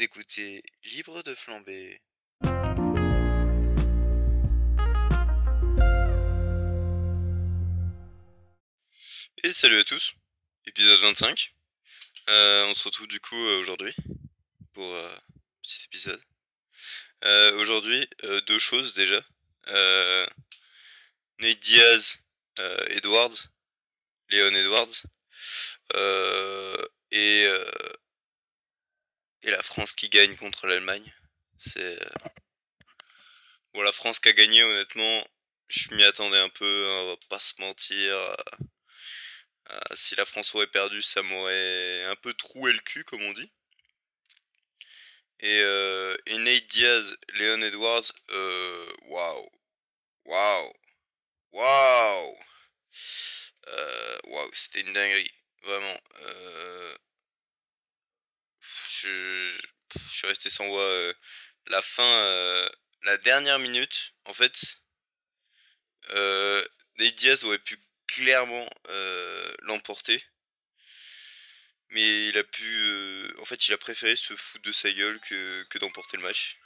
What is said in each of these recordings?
Écoutez Libre de flamber. Et salut à tous, épisode 25. Euh, on se retrouve du coup euh, aujourd'hui pour euh, un petit épisode. Aujourd'hui, deux choses déjà. Nate Diaz, Edwards, Léon Edwards, et, et la France qui gagne contre l'Allemagne. C'est euh, bon, la France qui a gagné honnêtement. Je m'y attendais un peu, hein, on va pas se mentir. euh, euh, si la France aurait perdu, ça m'aurait un peu troué le cul, comme on dit. Et, euh, et Nate Diaz, Leon Edwards, waouh, waouh, waouh, waouh, c'était une dinguerie, vraiment. Je, suis resté sans voix. euh, la fin, euh, la dernière minute, en fait, euh, Diaz aurait pu clairement euh, l'emporter. Mais il a pu. en fait, il a préféré se foutre de sa gueule que, que d'emporter le match.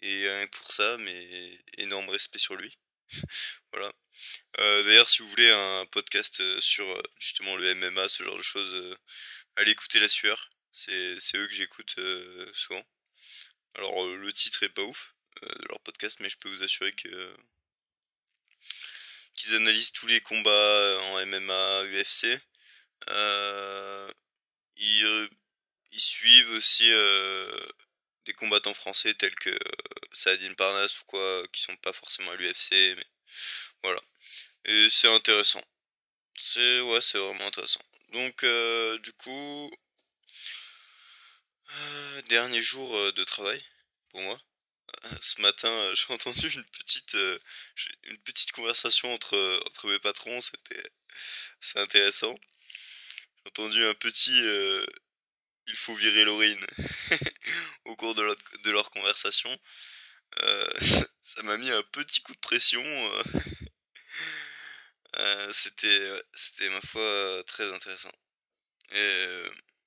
Et rien que pour ça, mais énorme respect sur lui. voilà. D'ailleurs, si vous voulez un podcast sur justement le MMA, ce genre de choses, allez écouter La Sueur. C'est eux que j'écoute euh, souvent. Alors, euh, le titre est pas ouf euh, de leur podcast, mais je peux vous assurer que qu'ils analysent tous les combats en MMA, UFC. Ils, ils suivent aussi des combattants français tels que Saadine Parnasse ou quoi, qui sont pas forcément à l'UFC, mais voilà. Et c'est intéressant. C'est ouais, c'est vraiment intéressant. Donc du coup, dernier jour euh, de travail pour moi. Euh, Ce matin, euh, j'ai entendu une petite, une petite conversation entre entre mes patrons. C'était, intéressant. J'ai entendu un petit, il faut virer Laurine au cours de leur, de leur conversation. Ça m'a mis un petit coup de pression. c'était, c'était ma foi très intéressant.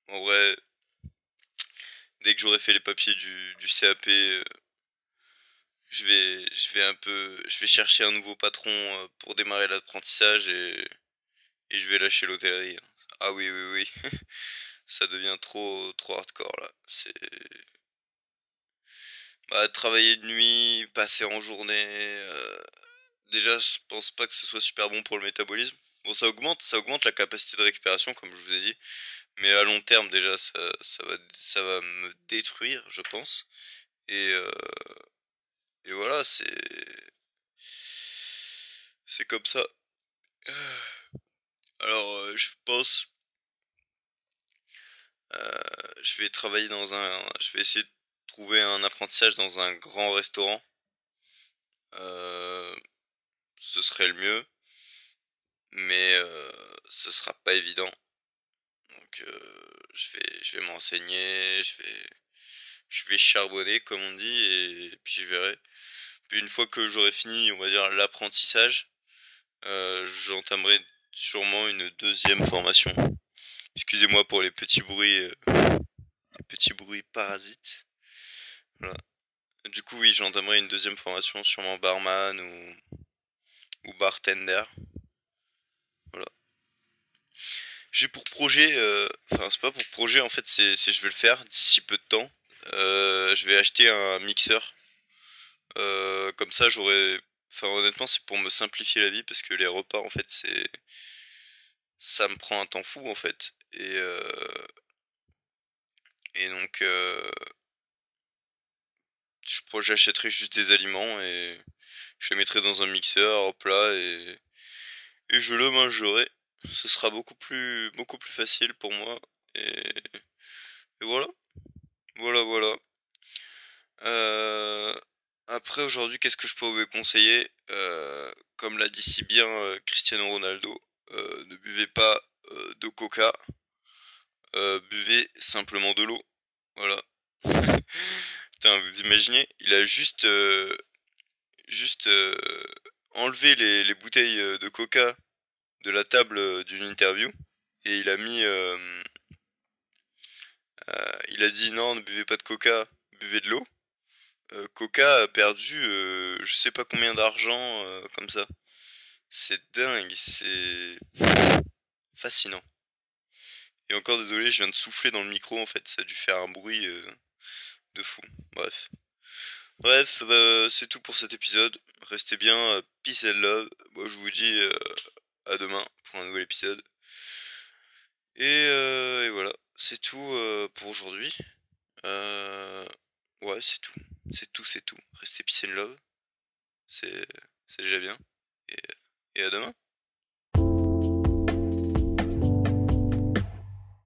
En vrai, dès que j'aurai fait les papiers du, CAP, euh, je vais, je vais un peu, je vais chercher un nouveau patron euh, pour démarrer l'apprentissage et, et je vais lâcher l'hôtellerie. hein. Ah oui, oui, oui. Ça devient trop, trop hardcore là. C'est, bah, travailler de nuit, passer en journée. euh, Déjà, je pense pas que ce soit super bon pour le métabolisme. Bon, ça augmente, ça augmente la capacité de récupération, comme je vous ai dit. Mais à long terme, déjà, ça, ça va, ça va me détruire, je pense. Et, euh, et voilà, c'est, c'est comme ça. Alors, euh, je pense, euh, je vais travailler dans un, je vais essayer de trouver un apprentissage dans un grand restaurant. Euh, ce serait le mieux, mais ce sera pas évident. Euh, je vais, m'enseigner, je vais, charbonner, comme on dit, et puis je verrai. Puis une fois que j'aurai fini, on va dire, l'apprentissage, euh, j'entamerai sûrement une deuxième formation. Excusez-moi pour les petits bruits, euh, petits bruits parasites. Voilà. Du coup, oui, j'entamerai une deuxième formation, sûrement barman ou, ou bartender. J'ai pour projet, euh, enfin c'est pas pour projet en fait, c'est je vais le faire d'ici peu de temps. Euh, je vais acheter un mixeur. Euh, comme ça, j'aurai, enfin honnêtement, c'est pour me simplifier la vie parce que les repas en fait, c'est ça me prend un temps fou en fait. Et euh, et donc euh, j'achèterai juste des aliments et je les mettrai dans un mixeur, hop là et et je le mangerai. Ce sera beaucoup plus beaucoup plus facile pour moi et, voilà. Voilà voilà. Euh, après aujourd'hui, qu'est-ce que je peux vous conseiller? Euh, Comme l'a dit si bien euh, Cristiano Ronaldo, ne buvez pas de coca, buvez simplement de l'eau. Voilà. Putain, vous imaginez Il a juste juste enlevé les, les bouteilles de coca de la table euh, d'une interview et il a mis euh, Euh, il a dit non, ne buvez pas de coca, buvez de l'eau. Euh, coca a perdu je sais pas combien d'argent comme ça. C'est dingue, c'est fascinant. Et encore désolé, je viens de souffler dans le micro en fait, ça a dû faire un bruit de fou. Bref. Bref, bah, c'est tout pour cet épisode. Restez bien, peace and love. Moi je vous dis à demain pour un nouvel épisode. Et, voilà, c'est tout pour aujourd'hui. ouais, c'est tout. C'est tout, c'est tout. Restez peace and love. C'est déjà bien. Et à demain.